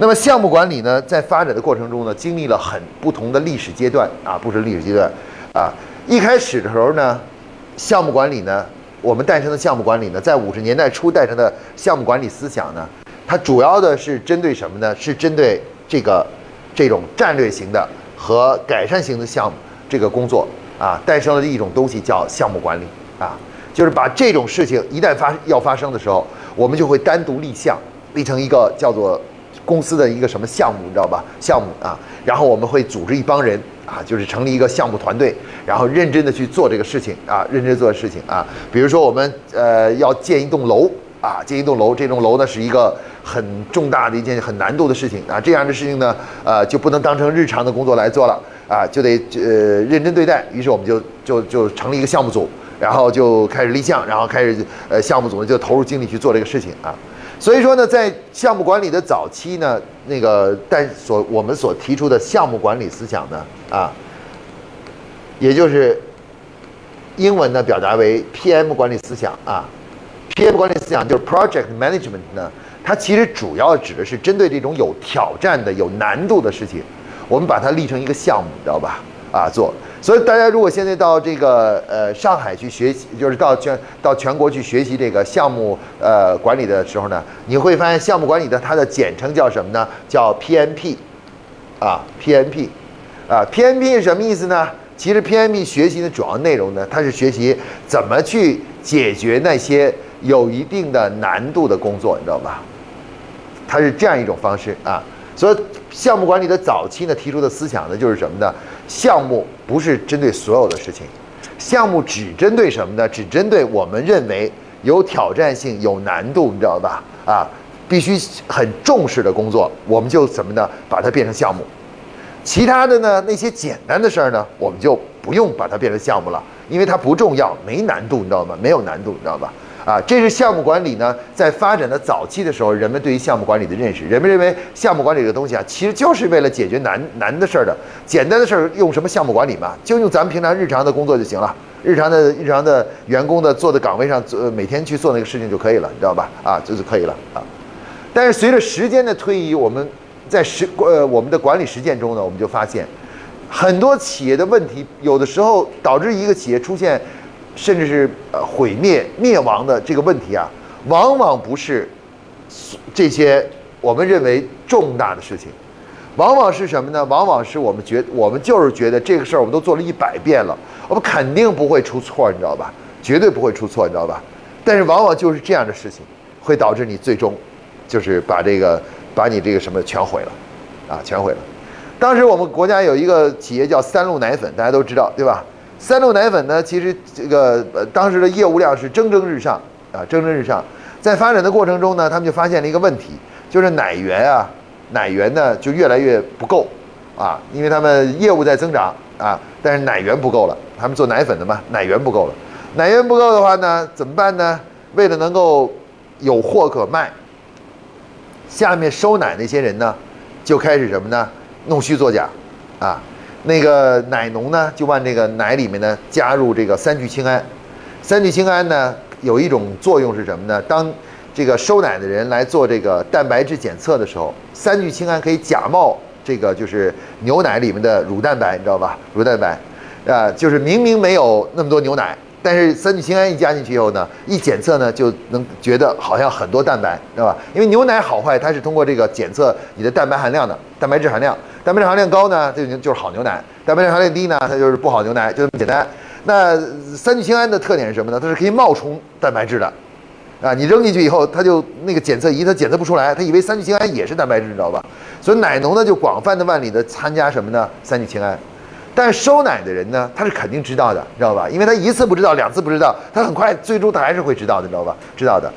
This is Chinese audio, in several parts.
那么项目管理呢，在发展的过程中呢，经历了很不同的历史阶段啊，不是历史阶段啊。一开始的时候呢，项目管理呢，我们诞生的项目管理呢，在五十年代初诞生的项目管理思想呢，它主要的是针对什么呢？是针对这个这种战略型的和改善型的项目这个工作啊，诞生了一种东西叫项目管理啊，就是把这种事情一旦发要发生的时候，我们就会单独立项，立成一个叫做。公司的一个什么项目，你知道吧？项目啊，然后我们会组织一帮人啊，就是成立一个项目团队，然后认真的去做这个事情啊，认真做事情啊。比如说我们呃要建一栋楼啊，建一栋楼，这栋楼呢是一个很重大的一件很难度的事情啊。这样的事情呢，呃就不能当成日常的工作来做了啊，就得呃认真对待。于是我们就就就成立一个项目组，然后就开始立项，然后开始呃项目组呢就投入精力去做这个事情啊。所以说呢，在项目管理的早期呢，那个但所我们所提出的项目管理思想呢，啊，也就是英文呢表达为 PM 管理思想啊，PM 管理思想就是 Project Management 呢，它其实主要指的是针对这种有挑战的、有难度的事情，我们把它立成一个项目，你知道吧？啊，做。所以大家如果现在到这个呃上海去学习，就是到全到全国去学习这个项目呃管理的时候呢，你会发现项目管理的它的简称叫什么呢？叫 PMP，啊 PMP，啊 PMP 是什么意思呢？其实 PMP 学习的主要内容呢，它是学习怎么去解决那些有一定的难度的工作，你知道吧？它是这样一种方式啊。所以项目管理的早期呢提出的思想呢就是什么呢？项目不是针对所有的事情，项目只针对什么呢？只针对我们认为有挑战性、有难度，你知道吧？啊，必须很重视的工作，我们就什么呢？把它变成项目。其他的呢，那些简单的事儿呢，我们就不用把它变成项目了，因为它不重要，没难度，你知道吗？没有难度，你知道吧？啊，这是项目管理呢，在发展的早期的时候，人们对于项目管理的认识。人们认为项目管理这个东西啊，其实就是为了解决难难的事儿的。简单的事儿用什么项目管理嘛？就用咱们平常日常的工作就行了，日常的日常的员工的坐的岗位上做，每天去做那个事情就可以了，你知道吧？啊，这就可以了啊。但是随着时间的推移，我们在实呃我们的管理实践中呢，我们就发现很多企业的问题，有的时候导致一个企业出现。甚至是呃毁灭灭亡的这个问题啊，往往不是这些我们认为重大的事情，往往是什么呢？往往是我们觉我们就是觉得这个事儿我们都做了一百遍了，我们肯定不会出错，你知道吧？绝对不会出错，你知道吧？但是往往就是这样的事情，会导致你最终就是把这个把你这个什么全毁了，啊，全毁了。当时我们国家有一个企业叫三鹿奶粉，大家都知道，对吧？三鹿奶粉呢，其实这个呃当时的业务量是蒸蒸日上啊，蒸蒸日上。在发展的过程中呢，他们就发现了一个问题，就是奶源啊，奶源呢就越来越不够啊，因为他们业务在增长啊，但是奶源不够了。他们做奶粉的嘛，奶源不够了。奶源不够的话呢，怎么办呢？为了能够有货可卖，下面收奶那些人呢，就开始什么呢？弄虚作假啊。那个奶农呢，就往这个奶里面呢加入这个三聚氰胺。三聚氰胺呢有一种作用是什么呢？当这个收奶的人来做这个蛋白质检测的时候，三聚氰胺可以假冒这个就是牛奶里面的乳蛋白，你知道吧？乳蛋白，啊，就是明明没有那么多牛奶。但是三聚氰胺一加进去以后呢，一检测呢就能觉得好像很多蛋白，知道吧？因为牛奶好坏它是通过这个检测你的蛋白含量的，蛋白质含量，蛋白质含量高呢，这就就是好牛奶；蛋白质含量低呢，它就是不好牛奶，就这么简单。那三聚氰胺的特点是什么呢？它是可以冒充蛋白质的，啊，你扔进去以后，它就那个检测仪它检测不出来，它以为三聚氰胺也是蛋白质，你知道吧？所以奶农呢就广泛的万里的参加什么呢？三聚氰胺。但收奶的人呢，他是肯定知道的，知道吧？因为他一次不知道，两次不知道，他很快最终他还是会知道的，知道吧？知道的。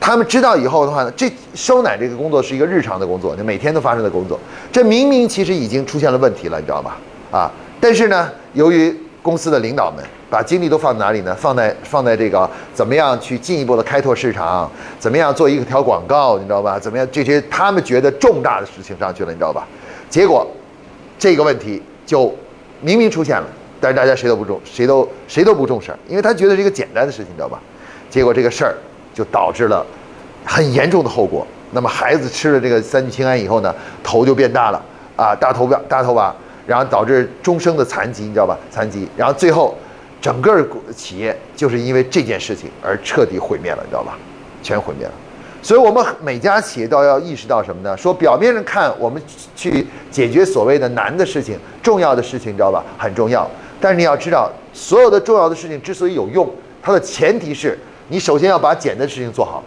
他们知道以后的话呢，这收奶这个工作是一个日常的工作，就每天都发生的工作。这明明其实已经出现了问题了，你知道吧？啊，但是呢，由于公司的领导们把精力都放在哪里呢？放在放在这个怎么样去进一步的开拓市场，怎么样做一条广告，你知道吧？怎么样这些他们觉得重大的事情上去了，你知道吧？结果这个问题就。明明出现了，但是大家谁都不重，谁都谁都不重视，因为他觉得是一个简单的事情，你知道吧？结果这个事儿就导致了很严重的后果那么孩子吃了这个三聚氰胺以后呢，头就变大了啊，大头发大头吧，然后导致终生的残疾，你知道吧？残疾，然后最后整个企业就是因为这件事情而彻底毁灭了，你知道吧？全毁灭了。所以我们每家企业都要意识到什么呢？说表面上看我们去解决所谓的难的事情、重要的事情，你知道吧？很重要。但是你要知道，所有的重要的事情之所以有用，它的前提是你首先要把简单的事情做好，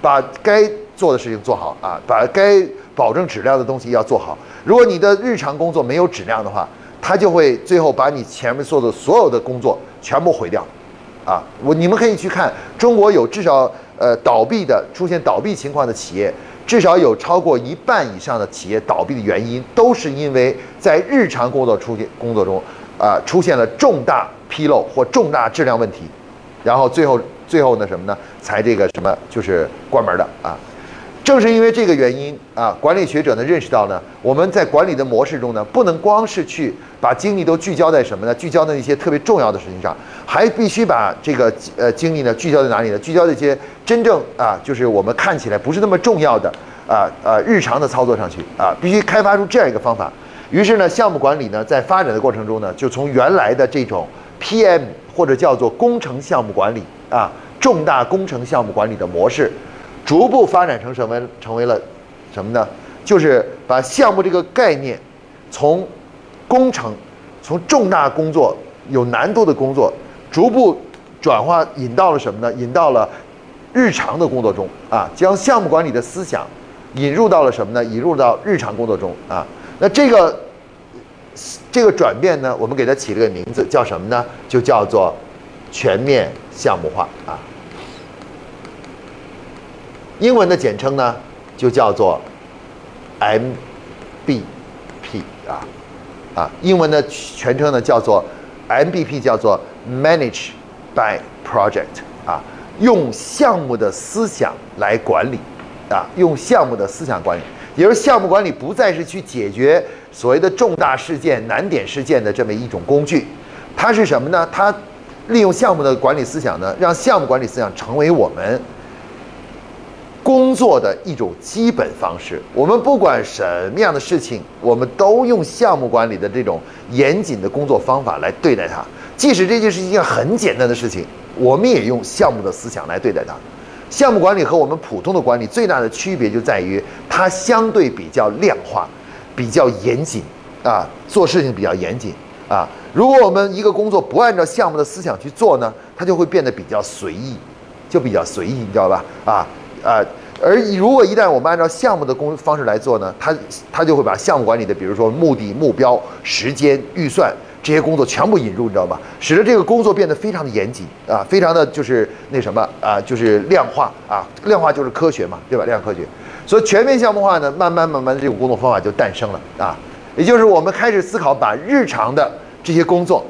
把该做的事情做好啊，把该保证质量的东西要做好。如果你的日常工作没有质量的话，它就会最后把你前面做的所有的工作全部毁掉。啊，我你们可以去看，中国有至少。呃，倒闭的出现倒闭情况的企业，至少有超过一半以上的企业倒闭的原因，都是因为在日常工作出现工作中，啊，出现了重大纰漏或重大质量问题，然后最后最后呢什么呢？才这个什么就是关门的啊。正是因为这个原因啊，管理学者呢认识到呢，我们在管理的模式中呢，不能光是去把精力都聚焦在什么呢？聚焦在一些特别重要的事情上，还必须把这个呃精力呢聚焦在哪里呢？聚焦这些真正啊，就是我们看起来不是那么重要的啊啊日常的操作上去啊，必须开发出这样一个方法。于是呢，项目管理呢在发展的过程中呢，就从原来的这种 PM 或者叫做工程项目管理啊，重大工程项目管理的模式。逐步发展成什么？成为了什么呢？就是把项目这个概念，从工程、从重大工作、有难度的工作，逐步转化引到了什么呢？引到了日常的工作中啊，将项目管理的思想引入到了什么呢？引入到日常工作中啊。那这个这个转变呢，我们给它起了个名字，叫什么呢？就叫做全面项目化啊。英文的简称呢，就叫做 MBP 啊啊，英文的全称呢叫做 MBP，叫做 Manage by Project 啊，用项目的思想来管理啊，用项目的思想管理，也就是项目管理不再是去解决所谓的重大事件、难点事件的这么一种工具，它是什么呢？它利用项目的管理思想呢，让项目管理思想成为我们。工作的一种基本方式，我们不管什么样的事情，我们都用项目管理的这种严谨的工作方法来对待它。即使这件事一件很简单的事情，我们也用项目的思想来对待它。项目管理和我们普通的管理最大的区别就在于，它相对比较量化，比较严谨啊，做事情比较严谨啊。如果我们一个工作不按照项目的思想去做呢，它就会变得比较随意，就比较随意，你知道吧？啊。啊，而如果一旦我们按照项目的工方式来做呢，它它就会把项目管理的，比如说目的、目标、时间、预算这些工作全部引入，你知道吧？使得这个工作变得非常的严谨啊，非常的就是那什么啊，就是量化啊，量化就是科学嘛，对吧？量科学，所以全面项目化呢，慢慢慢慢的这种工作方法就诞生了啊，也就是我们开始思考把日常的这些工作，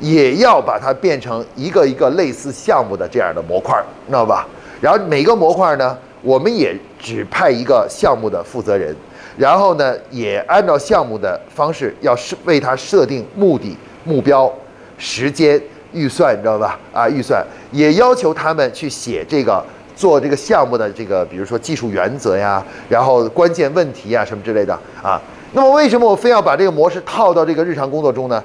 也要把它变成一个一个类似项目的这样的模块，知道吧？然后每个模块呢，我们也只派一个项目的负责人，然后呢，也按照项目的方式，要设为他设定目的、目标、时间、预算，你知道吧？啊，预算也要求他们去写这个做这个项目的这个，比如说技术原则呀，然后关键问题呀什么之类的啊。那么为什么我非要把这个模式套到这个日常工作中呢？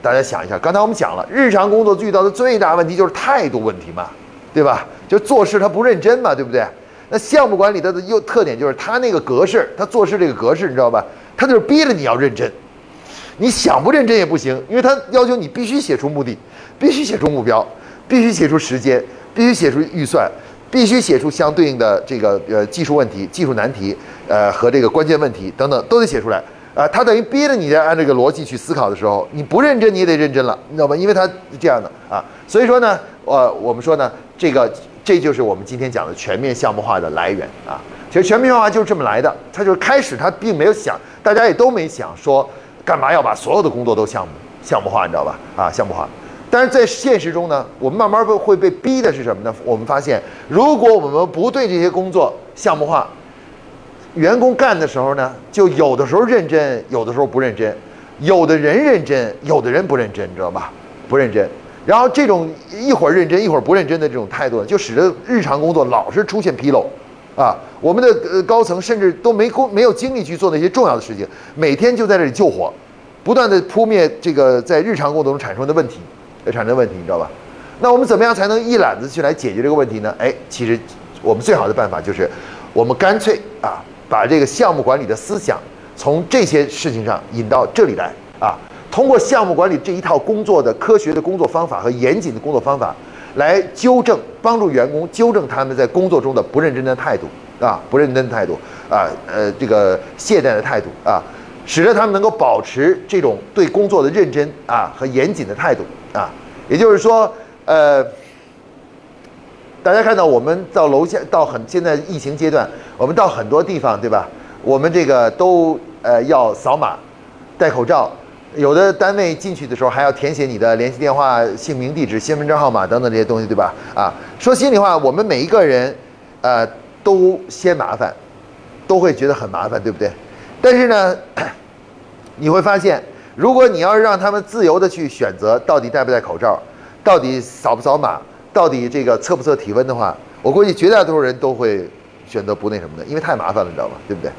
大家想一下，刚才我们讲了，日常工作遇到的最大问题就是态度问题嘛，对吧？就做事他不认真嘛，对不对？那项目管理它的优特点就是它那个格式，它做事这个格式你知道吧？它就是逼着你要认真，你想不认真也不行，因为它要求你必须写出目的，必须写出目标，必须写出时间，必须写出预算，必须写出相对应的这个呃技术问题、技术难题，呃和这个关键问题等等都得写出来啊。他等于逼着你在按这个逻辑去思考的时候，你不认真你也得认真了，你知道吧？因为它这样的啊，所以说呢，呃，我们说呢，这个。这就是我们今天讲的全面项目化的来源啊！其实全面项目化就是这么来的，他就是开始他并没有想，大家也都没想说干嘛要把所有的工作都项目项目化，你知道吧？啊，项目化。但是在现实中呢，我们慢慢会会被逼的是什么呢？我们发现，如果我们不对这些工作项目化，员工干的时候呢，就有的时候认真，有的时候不认真，有的人认真，有的人不认真，你知道吧？不认真。然后这种一会儿认真一会儿不认真的这种态度，就使得日常工作老是出现纰漏，啊，我们的呃高层甚至都没工没有精力去做那些重要的事情，每天就在这里救火，不断的扑灭这个在日常工作中产生的问题，呃产生问题，你知道吧？那我们怎么样才能一揽子去来解决这个问题呢？哎，其实我们最好的办法就是，我们干脆啊，把这个项目管理的思想从这些事情上引到这里来啊，通过项目管理这一套工作的科学的工作方法和严谨的工作方法。来纠正，帮助员工纠正他们在工作中的不认真的态度啊，不认真的态度啊，呃，这个懈怠的态度啊，使得他们能够保持这种对工作的认真啊和严谨的态度啊。也就是说，呃，大家看到我们到楼下到很现在疫情阶段，我们到很多地方对吧？我们这个都呃要扫码，戴口罩。有的单位进去的时候还要填写你的联系电话、姓名、地址、身份证号码等等这些东西，对吧？啊，说心里话，我们每一个人，呃，都嫌麻烦，都会觉得很麻烦，对不对？但是呢，你会发现，如果你要是让他们自由的去选择到底戴不戴口罩，到底扫不扫码，到底这个测不测体温的话，我估计绝大多数人都会选择不那什么的，因为太麻烦了，你知道吧？对不对？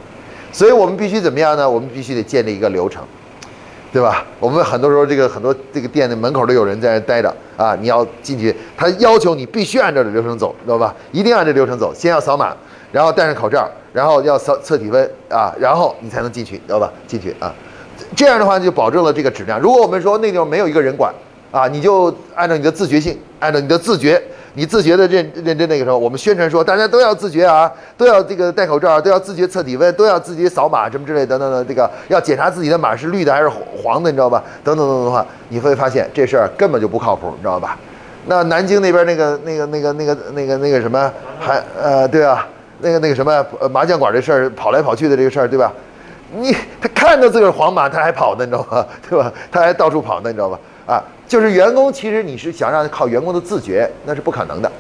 所以我们必须怎么样呢？我们必须得建立一个流程。对吧？我们很多时候这个很多这个店的门口都有人在那待着啊，你要进去，他要求你必须按照这流程走，知道吧？一定按这流程走，先要扫码，然后戴上口罩，然后要测测体温啊，然后你才能进去，知道吧？进去啊，这样的话就保证了这个质量。如果我们说那地方没有一个人管啊，你就按照你的自觉性，按照你的自觉。你自觉的认认真那个时候，我们宣传说大家都要自觉啊，都要这个戴口罩，都要自觉测体温，都要自己扫码什么之类等等的，这个要检查自己的码是绿的还是黄的，你知道吧？等等等等的话，你会发现这事儿根本就不靠谱，你知道吧？那南京那边那个那个那个那个那个那个什么，还呃对啊，那个那个什么麻将馆这事儿跑来跑去的这个事儿，对吧？你他看到自个儿皇马他还跑呢，你知道吧？对吧？他还到处跑呢，你知道吧？啊，就是员工，其实你是想让靠员工的自觉，那是不可能的，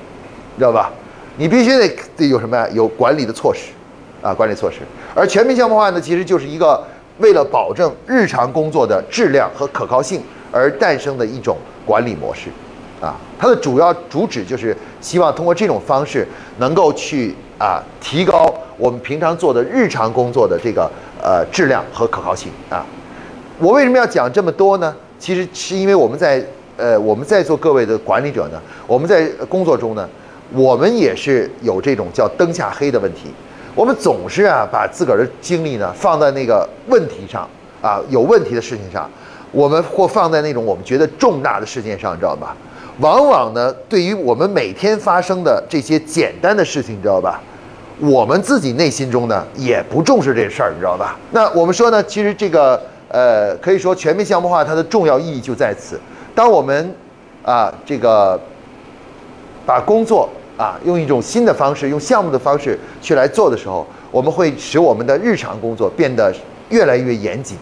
你知道吧？你必须得得有什么呀？有管理的措施，啊，管理措施。而全面项目化呢，其实就是一个为了保证日常工作的质量和可靠性而诞生的一种管理模式，啊，它的主要主旨就是希望通过这种方式能够去啊提高我们平常做的日常工作的这个呃质量和可靠性啊。我为什么要讲这么多呢？其实是因为我们在呃我们在座各位的管理者呢，我们在工作中呢，我们也是有这种叫灯下黑的问题。我们总是啊把自个儿的精力呢放在那个问题上啊有问题的事情上，我们或放在那种我们觉得重大的事件上，你知道吧？往往呢对于我们每天发生的这些简单的事情，你知道吧？我们自己内心中呢也不重视这事儿，你知道吧？那我们说呢，其实这个。呃，可以说全面项目化它的重要意义就在此。当我们啊这个把工作啊用一种新的方式，用项目的方式去来做的时候，我们会使我们的日常工作变得越来越严谨，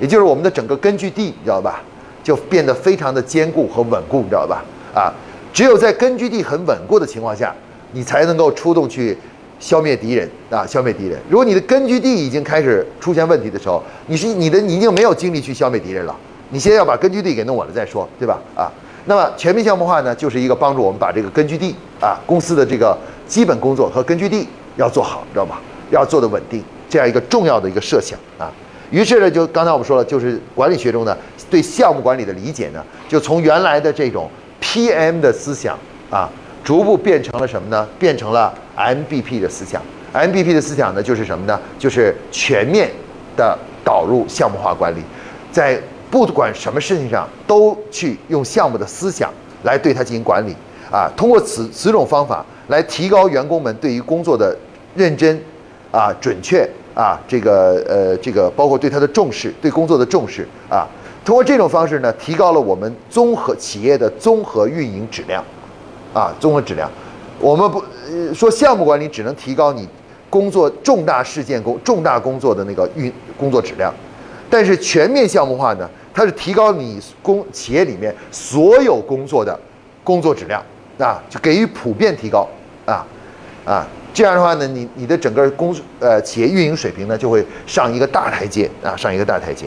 也就是我们的整个根据地，你知道吧，就变得非常的坚固和稳固，你知道吧？啊，只有在根据地很稳固的情况下，你才能够出动去。消灭敌人啊！消灭敌人。如果你的根据地已经开始出现问题的时候，你是你的你已经没有精力去消灭敌人了。你先要把根据地给弄稳了再说，对吧？啊，那么全面项目化呢，就是一个帮助我们把这个根据地啊，公司的这个基本工作和根据地要做好，知道吧？要做的稳定，这样一个重要的一个设想啊。于是呢，就刚才我们说了，就是管理学中呢，对项目管理的理解呢，就从原来的这种 PM 的思想啊。逐步变成了什么呢？变成了 MBP 的思想。MBP 的思想呢，就是什么呢？就是全面的导入项目化管理，在不管什么事情上都去用项目的思想来对它进行管理啊。通过此此种方法来提高员工们对于工作的认真啊、准确啊，这个呃，这个包括对他的重视，对工作的重视啊。通过这种方式呢，提高了我们综合企业的综合运营质量。啊，综合质量，我们不说项目管理只能提高你工作重大事件工重大工作的那个运工作质量，但是全面项目化呢，它是提高你工企业里面所有工作的工作质量啊，就给予普遍提高啊啊，这样的话呢，你你的整个工呃企业运营水平呢就会上一个大台阶啊，上一个大台阶。